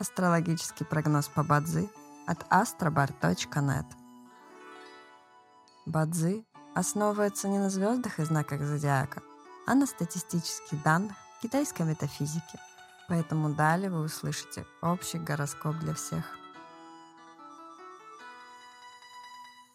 Астрологический прогноз по Бадзи от astrobar.net. Бадзи основывается не на звездах и знаках зодиака, а на статистических данных китайской метафизики. Поэтому далее вы услышите общий гороскоп для всех.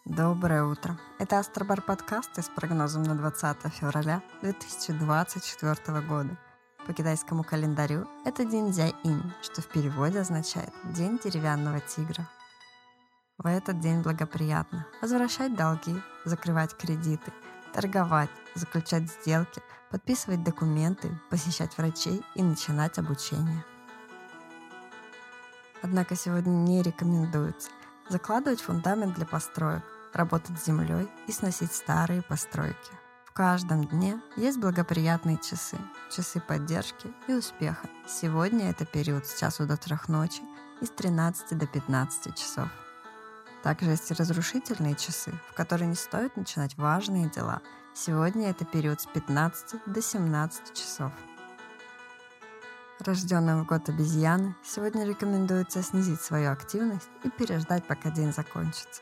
Доброе утро. Это Астробар подкасты с прогнозом на 20 февраля 2024 года – по китайскому календарю это день Дзя-Инь, что в переводе означает «день деревянного тигра». В этот день благоприятно возвращать долги, закрывать кредиты, торговать, заключать сделки, подписывать документы, посещать врачей и начинать обучение. Однако сегодня не рекомендуется закладывать фундамент для построек, работать с землей и сносить старые постройки. В каждом дне есть благоприятные часы, часы поддержки и успеха. Сегодня это период с часу до трех ночи и с 13 до 15 часов. Также есть и разрушительные часы, в которые не стоит начинать важные дела. Сегодня это период с 15 до 17 часов. Рожденным в год обезьяны сегодня рекомендуется снизить свою активность и переждать, пока день закончится.